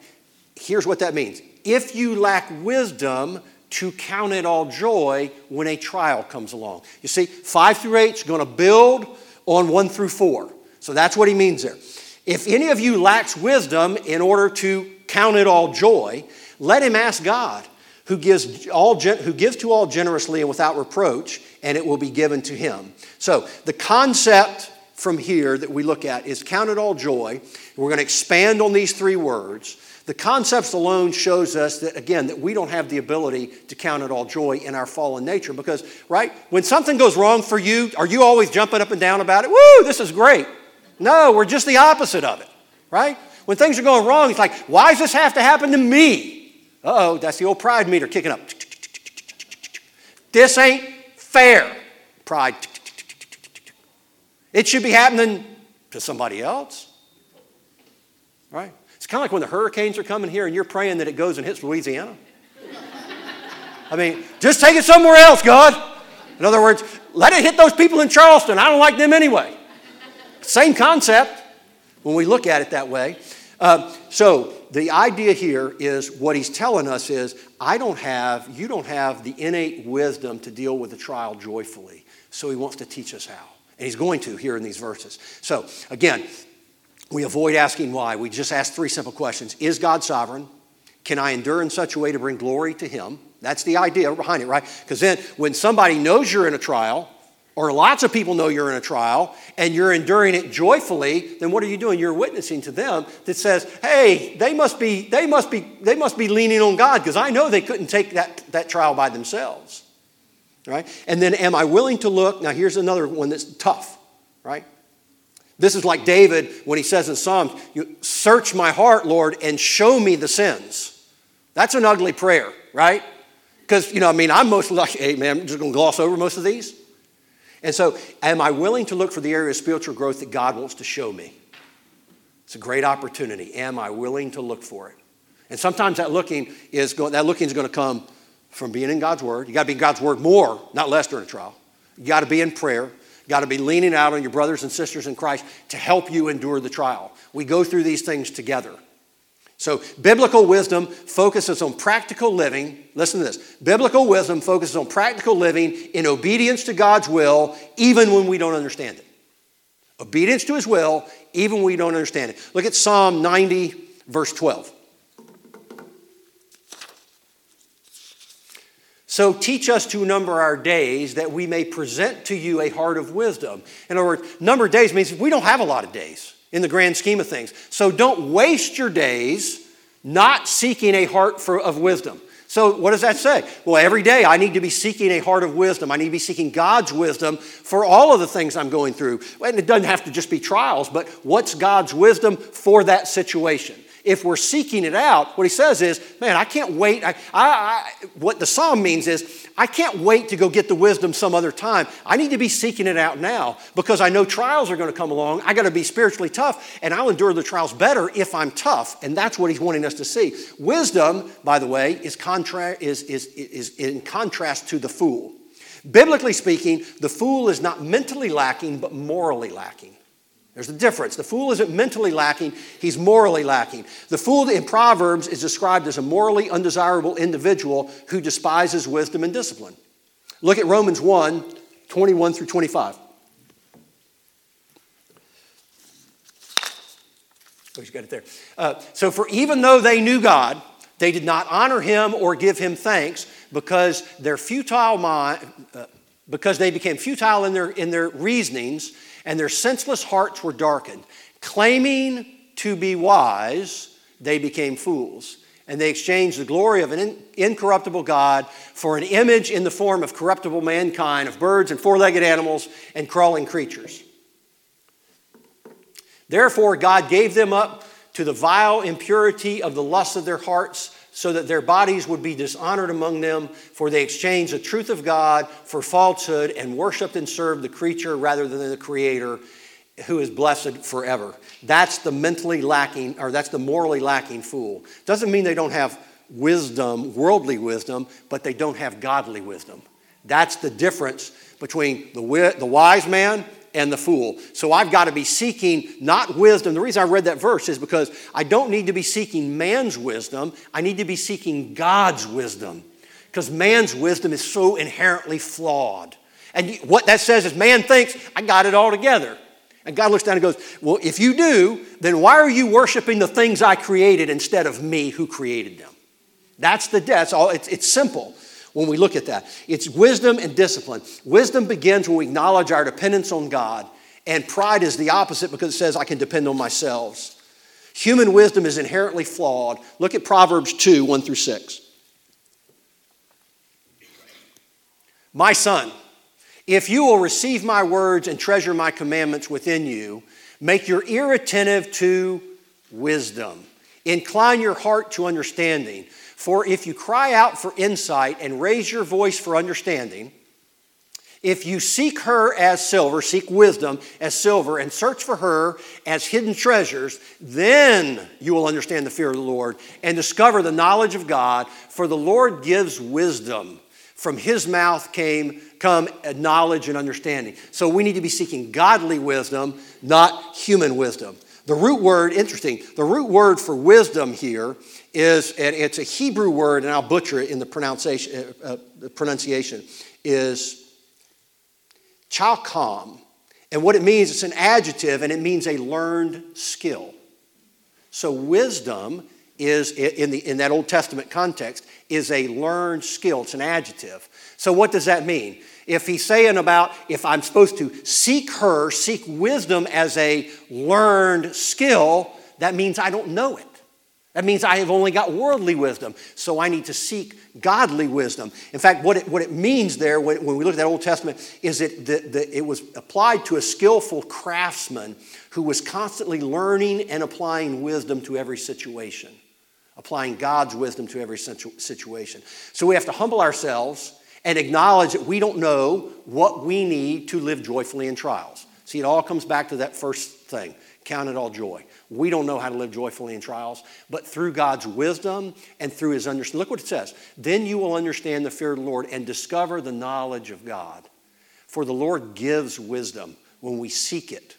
here's what that means. If you lack wisdom, to count it all joy when a trial comes along. You see, 5 through 8 is going to build on 1 through 4. So that's what he means there. If any of you lacks wisdom in order to count it all joy, let him ask God, who gives, all, who gives to all generously and without reproach, and it will be given to him. So, the concept from here that we look at is count it all joy. We're going to expand on these three words. The concepts alone shows us that, again, that we don't have the ability to count it all joy in our fallen nature because, right, when something goes wrong for you, are you always jumping up and down about it? Woo, this is great. No, we're just the opposite of it, right? When things are going wrong, it's like, why does this have to happen to me? Uh oh, that's the old pride meter kicking up. This ain't fair. Pride. It should be happening to somebody else, right? It's kind of like when the hurricanes are coming here and you're praying that it goes and hits Louisiana. I mean, just take it somewhere else, God. In other words, let it hit those people in Charleston. I don't like them anyway. Same concept when we look at it that way. Uh, so the idea here is what he's telling us is I don't have, you don't have the innate wisdom to deal with the trial joyfully. So he wants to teach us how. And he's going to here in these verses. So again, we avoid asking why. We just ask three simple questions Is God sovereign? Can I endure in such a way to bring glory to him? That's the idea behind it, right? Because then when somebody knows you're in a trial, or lots of people know you're in a trial and you're enduring it joyfully, then what are you doing? You're witnessing to them that says, hey, they must be, they must be, they must be leaning on God because I know they couldn't take that, that trial by themselves. Right? And then am I willing to look? Now here's another one that's tough, right? This is like David when he says in Psalms, you search my heart, Lord, and show me the sins. That's an ugly prayer, right? Because, you know, I mean, I'm most like, hey, man, I'm just going to gloss over most of these. And so, am I willing to look for the area of spiritual growth that God wants to show me? It's a great opportunity. Am I willing to look for it? And sometimes that looking is going, that looking is going to come from being in God's Word. You got to be in God's Word more, not less during a trial. You got to be in prayer. You got to be leaning out on your brothers and sisters in Christ to help you endure the trial. We go through these things together. So, biblical wisdom focuses on practical living. Listen to this. Biblical wisdom focuses on practical living in obedience to God's will, even when we don't understand it. Obedience to His will, even when we don't understand it. Look at Psalm 90, verse 12. So teach us to number our days that we may present to you a heart of wisdom. In other words, number days means we don't have a lot of days in the grand scheme of things. So don't waste your days not seeking a heart for, of wisdom. So, what does that say? Well, every day I need to be seeking a heart of wisdom. I need to be seeking God's wisdom for all of the things I'm going through. And it doesn't have to just be trials, but what's God's wisdom for that situation? If we're seeking it out, what he says is, man, I can't wait. I, I, I, what the psalm means is, I can't wait to go get the wisdom some other time. I need to be seeking it out now because I know trials are going to come along. I got to be spiritually tough, and I'll endure the trials better if I'm tough. And that's what he's wanting us to see. Wisdom, by the way, is, contra- is, is, is in contrast to the fool. Biblically speaking, the fool is not mentally lacking, but morally lacking. There's a difference. The fool isn't mentally lacking, he's morally lacking. The fool in Proverbs is described as a morally undesirable individual who despises wisdom and discipline. Look at Romans 1 21 through 25. Oh, you got it there. Uh, so, for even though they knew God, they did not honor him or give him thanks because their futile mind, uh, because they became futile in their, in their reasonings and their senseless hearts were darkened. Claiming to be wise, they became fools. And they exchanged the glory of an incorruptible God for an image in the form of corruptible mankind, of birds and four legged animals and crawling creatures. Therefore, God gave them up to the vile impurity of the lust of their hearts, so that their bodies would be dishonored among them, for they exchanged the truth of God for falsehood and worshiped and served the creature rather than the Creator who is blessed forever. That's the mentally lacking, or that's the morally lacking fool. Doesn't mean they don't have wisdom, worldly wisdom, but they don't have godly wisdom. That's the difference between the, the wise man and the fool. So I've got to be seeking not wisdom. The reason I read that verse is because I don't need to be seeking man's wisdom, I need to be seeking God's wisdom. Because man's wisdom is so inherently flawed. And what that says is man thinks, I got it all together. And God looks down and goes, Well, if you do, then why are you worshiping the things I created instead of me who created them? That's the that's all. It's, it's simple when we look at that. It's wisdom and discipline. Wisdom begins when we acknowledge our dependence on God, and pride is the opposite because it says, I can depend on myself. Human wisdom is inherently flawed. Look at Proverbs 2 1 through 6. My son, if you will receive my words and treasure my commandments within you, make your ear attentive to wisdom. Incline your heart to understanding. For if you cry out for insight and raise your voice for understanding, if you seek her as silver, seek wisdom as silver, and search for her as hidden treasures, then you will understand the fear of the Lord and discover the knowledge of God, for the Lord gives wisdom. From his mouth came come knowledge and understanding. So we need to be seeking godly wisdom, not human wisdom. The root word, interesting, the root word for wisdom here is, and it's a Hebrew word, and I'll butcher it in the pronunciation, uh, uh, the pronunciation is chalkam. And what it means, it's an adjective, and it means a learned skill. So wisdom is, in, the, in that Old Testament context, is a learned skill. It's an adjective. So, what does that mean? If he's saying about if I'm supposed to seek her, seek wisdom as a learned skill, that means I don't know it. That means I have only got worldly wisdom, so I need to seek godly wisdom. In fact, what it, what it means there, when, when we look at that Old Testament, is that the, it was applied to a skillful craftsman who was constantly learning and applying wisdom to every situation applying God's wisdom to every situation. So we have to humble ourselves and acknowledge that we don't know what we need to live joyfully in trials. See, it all comes back to that first thing count it all joy. We don't know how to live joyfully in trials, but through God's wisdom and through His understanding. Look what it says. Then you will understand the fear of the Lord and discover the knowledge of God. For the Lord gives wisdom when we seek it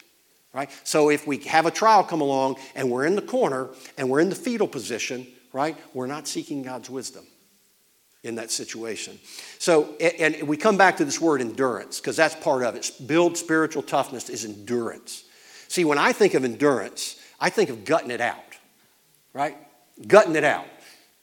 right? So if we have a trial come along and we're in the corner and we're in the fetal position, right? We're not seeking God's wisdom in that situation. So, and we come back to this word endurance because that's part of it. Build spiritual toughness is endurance. See, when I think of endurance, I think of gutting it out, right? Gutting it out.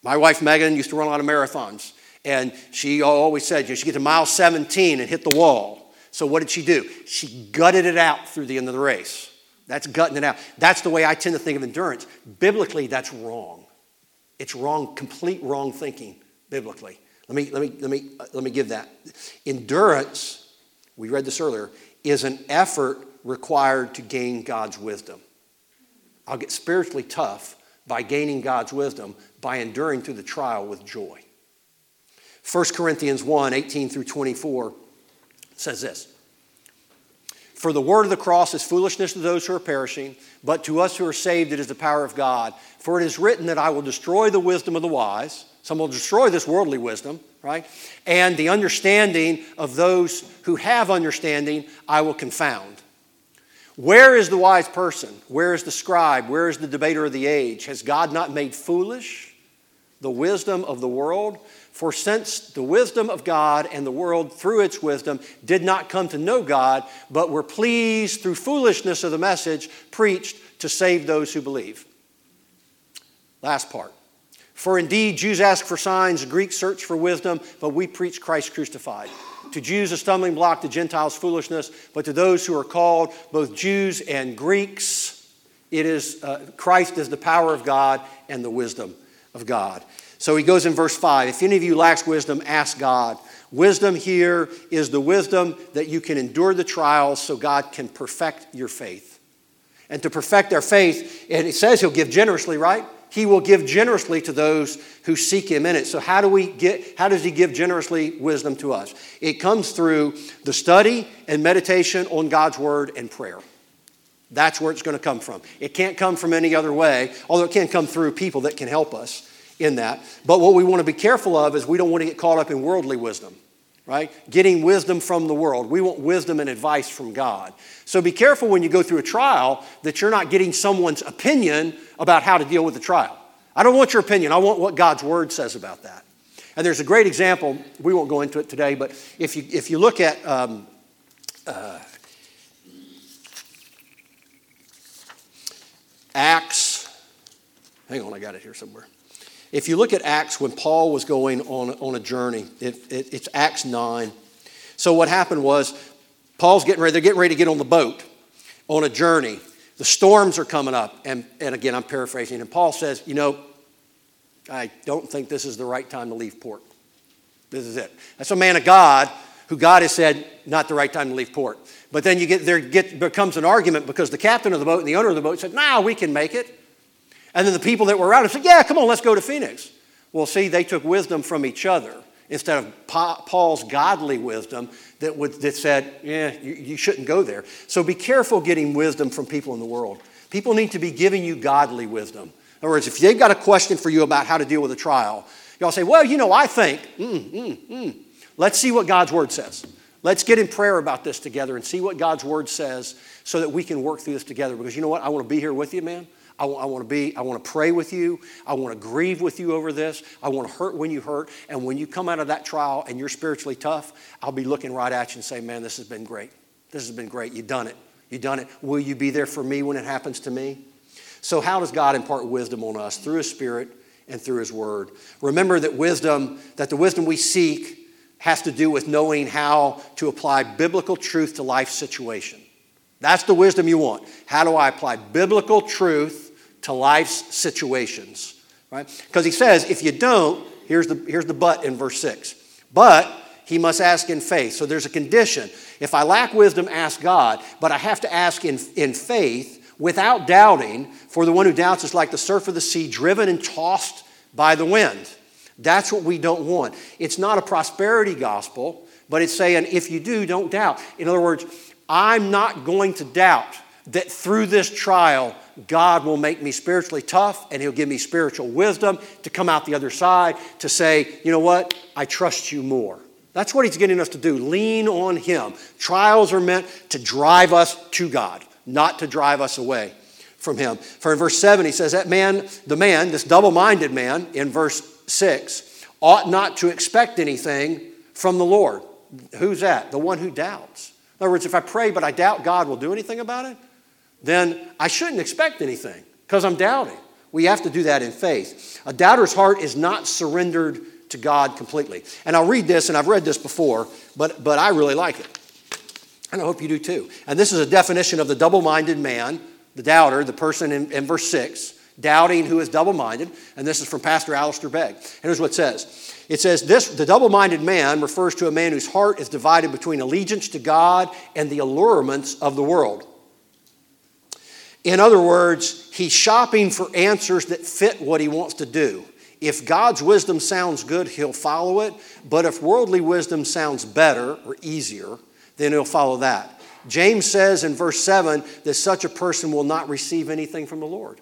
My wife Megan used to run a lot of marathons, and she always said, you know, she get to mile 17 and hit the wall. So what did she do? She gutted it out through the end of the race. That's gutting it out. That's the way I tend to think of endurance. Biblically, that's wrong. It's wrong, complete wrong thinking, biblically. Let me, let me, let me, uh, let me give that. Endurance, we read this earlier, is an effort required to gain God's wisdom. I'll get spiritually tough by gaining God's wisdom by enduring through the trial with joy. 1 Corinthians 1 18 through 24 says this For the word of the cross is foolishness to those who are perishing, but to us who are saved it is the power of God. For it is written that I will destroy the wisdom of the wise. Some will destroy this worldly wisdom, right? And the understanding of those who have understanding I will confound. Where is the wise person? Where is the scribe? Where is the debater of the age? Has God not made foolish the wisdom of the world? For since the wisdom of God and the world through its wisdom did not come to know God, but were pleased through foolishness of the message preached to save those who believe. Last part. For indeed, Jews ask for signs, Greeks search for wisdom, but we preach Christ crucified. To Jews, a stumbling block, to Gentiles, foolishness, but to those who are called, both Jews and Greeks, It is uh, Christ is the power of God and the wisdom of God. So he goes in verse 5 If any of you lacks wisdom, ask God. Wisdom here is the wisdom that you can endure the trials so God can perfect your faith. And to perfect our faith, and it says he'll give generously, right? He will give generously to those who seek him in it. So how do we get how does he give generously wisdom to us? It comes through the study and meditation on God's word and prayer. That's where it's going to come from. It can't come from any other way, although it can come through people that can help us in that. But what we want to be careful of is we don't want to get caught up in worldly wisdom, right? Getting wisdom from the world. We want wisdom and advice from God. So be careful when you go through a trial that you're not getting someone's opinion about how to deal with the trial. I don't want your opinion, I want what God's word says about that. And there's a great example, we won't go into it today, but if you, if you look at um, uh, Acts, hang on, I got it here somewhere. If you look at Acts when Paul was going on, on a journey, it, it, it's Acts 9. So what happened was Paul's getting ready, they're getting ready to get on the boat on a journey. The storms are coming up. And, and again, I'm paraphrasing. And Paul says, You know, I don't think this is the right time to leave port. This is it. That's a man of God who God has said, not the right time to leave port. But then you get there get, becomes an argument because the captain of the boat and the owner of the boat said, nah, we can make it. And then the people that were around him said, Yeah, come on, let's go to Phoenix. Well, see, they took wisdom from each other instead of Paul's godly wisdom that, would, that said, Yeah, you, you shouldn't go there. So be careful getting wisdom from people in the world. People need to be giving you godly wisdom. In other words, if they've got a question for you about how to deal with a trial, y'all say, Well, you know, I think, mm, mm, mm. Let's see what God's word says. Let's get in prayer about this together and see what God's word says so that we can work through this together. Because you know what? I want to be here with you, man. I, I want to be, I want to pray with you. I want to grieve with you over this. I want to hurt when you hurt. And when you come out of that trial and you're spiritually tough, I'll be looking right at you and say, man, this has been great. This has been great. You've done it. You've done it. Will you be there for me when it happens to me? So, how does God impart wisdom on us? Through His Spirit and through His Word. Remember that wisdom, that the wisdom we seek, has to do with knowing how to apply biblical truth to life situation. That's the wisdom you want. How do I apply biblical truth to life's situations, right? Because he says, if you don't, here's the, here's the but in verse 6. But he must ask in faith. So there's a condition. If I lack wisdom, ask God, but I have to ask in, in faith without doubting, for the one who doubts is like the surf of the sea, driven and tossed by the wind. That's what we don't want. It's not a prosperity gospel, but it's saying if you do, don't doubt. In other words, I'm not going to doubt that through this trial, God will make me spiritually tough and He'll give me spiritual wisdom to come out the other side to say, you know what, I trust you more. That's what He's getting us to do. Lean on Him. Trials are meant to drive us to God, not to drive us away from Him. For in verse 7, He says, That man, the man, this double minded man, in verse 6, ought not to expect anything from the Lord. Who's that? The one who doubts. In other words, if I pray but I doubt God will do anything about it, then I shouldn't expect anything because I'm doubting. We have to do that in faith. A doubter's heart is not surrendered to God completely. And I'll read this, and I've read this before, but, but I really like it. And I hope you do too. And this is a definition of the double minded man, the doubter, the person in, in verse 6, doubting who is double minded. And this is from Pastor Alistair Begg. And here's what it says it says, this, The double minded man refers to a man whose heart is divided between allegiance to God and the allurements of the world. In other words, he's shopping for answers that fit what he wants to do. If God's wisdom sounds good, he'll follow it. But if worldly wisdom sounds better or easier, then he'll follow that. James says in verse 7 that such a person will not receive anything from the Lord.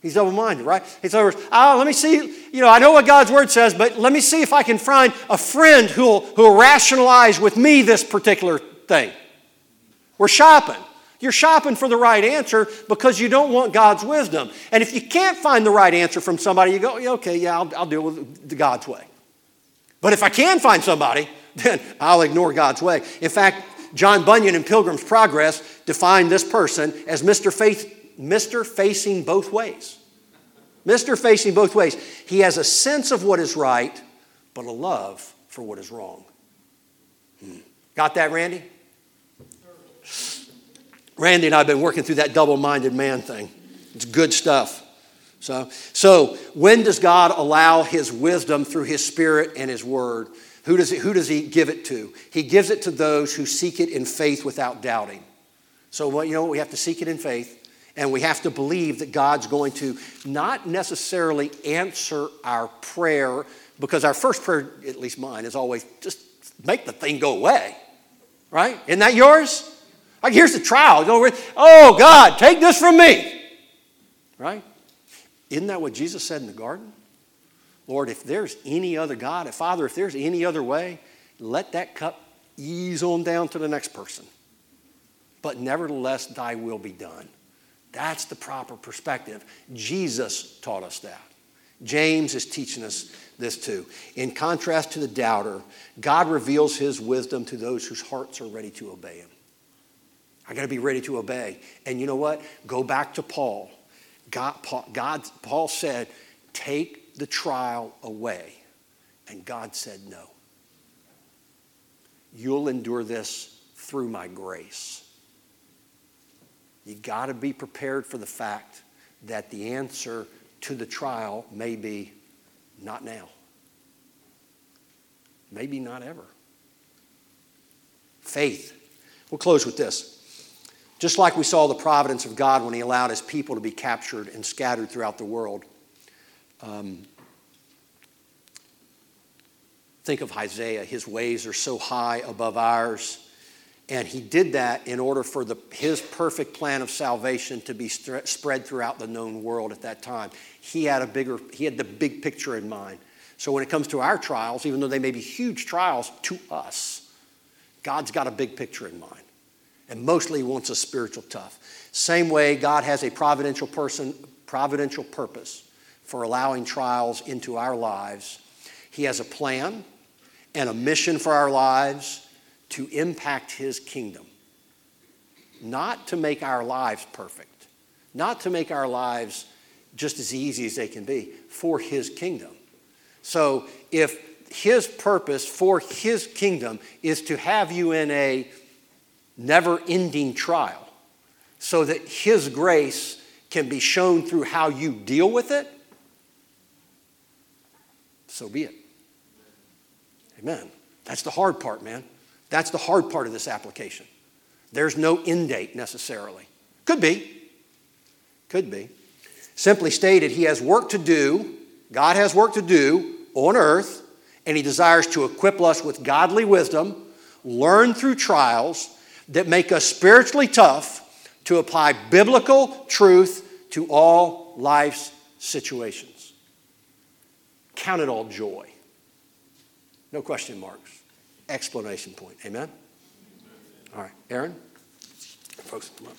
He's double minded, right? He's over, oh, ah, let me see, you know, I know what God's word says, but let me see if I can find a friend who'll, who'll rationalize with me this particular thing. We're shopping. You're shopping for the right answer because you don't want God's wisdom. And if you can't find the right answer from somebody, you go, okay, yeah, I'll, I'll deal with God's way. But if I can find somebody, [LAUGHS] then I'll ignore God's way. In fact, John Bunyan in Pilgrim's Progress defined this person as Mr. Faith, Mr. Facing both ways. Mr. Facing both ways. He has a sense of what is right, but a love for what is wrong. Hmm. Got that, Randy? Randy and I have been working through that double minded man thing. It's good stuff. So, so, when does God allow His wisdom through His Spirit and His Word? Who does, he, who does He give it to? He gives it to those who seek it in faith without doubting. So, what, you know, we have to seek it in faith, and we have to believe that God's going to not necessarily answer our prayer, because our first prayer, at least mine, is always just make the thing go away. Right? Isn't that yours? Like, here's the trial. Oh, God, take this from me. Right? Isn't that what Jesus said in the garden? Lord, if there's any other God, if Father, if there's any other way, let that cup ease on down to the next person. But nevertheless, thy will be done. That's the proper perspective. Jesus taught us that. James is teaching us this too. In contrast to the doubter, God reveals his wisdom to those whose hearts are ready to obey him. I got to be ready to obey. And you know what? Go back to Paul. God, Paul, God, Paul said, Take the trial away. And God said, No. You'll endure this through my grace. You got to be prepared for the fact that the answer to the trial may be not now. Maybe not ever. Faith. We'll close with this. Just like we saw the providence of God when He allowed His people to be captured and scattered throughout the world. Um, think of Isaiah. His ways are so high above ours. And he did that in order for the, his perfect plan of salvation to be spread throughout the known world at that time. He had a bigger, he had the big picture in mind. So when it comes to our trials, even though they may be huge trials to us, God's got a big picture in mind and mostly wants us spiritual tough. Same way, God has a providential person, providential purpose for allowing trials into our lives. He has a plan and a mission for our lives to impact His kingdom, not to make our lives perfect, not to make our lives just as easy as they can be, for His kingdom. So if His purpose for His kingdom is to have you in a never ending trial so that His grace can be shown through how you deal with it, so be it. Amen. That's the hard part, man. That's the hard part of this application. There's no end date necessarily. Could be. Could be. Simply stated, He has work to do, God has work to do on earth, and He desires to equip us with godly wisdom, learn through trials, that make us spiritually tough to apply biblical truth to all life's situations. Count it all joy. No question marks. Explanation point. Amen? All right. Aaron? Folks, come up.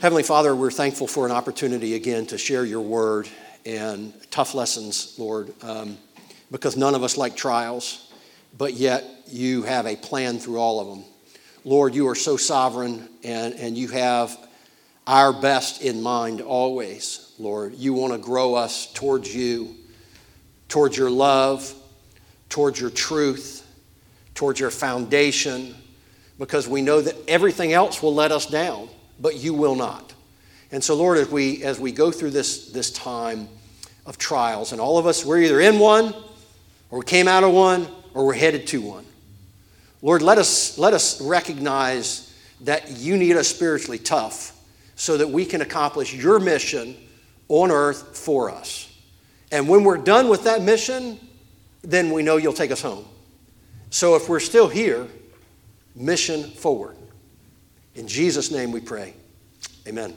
Heavenly Father, we're thankful for an opportunity again to share your word and tough lessons, Lord, um, because none of us like trials but yet you have a plan through all of them. Lord, you are so sovereign and, and you have our best in mind always, Lord. You want to grow us towards you, towards your love, towards your truth, towards your foundation, because we know that everything else will let us down, but you will not. And so, Lord, as we, as we go through this, this time of trials, and all of us, we're either in one or we came out of one or we're headed to one. Lord, let us, let us recognize that you need us spiritually tough so that we can accomplish your mission on earth for us. And when we're done with that mission, then we know you'll take us home. So if we're still here, mission forward. In Jesus' name we pray. Amen.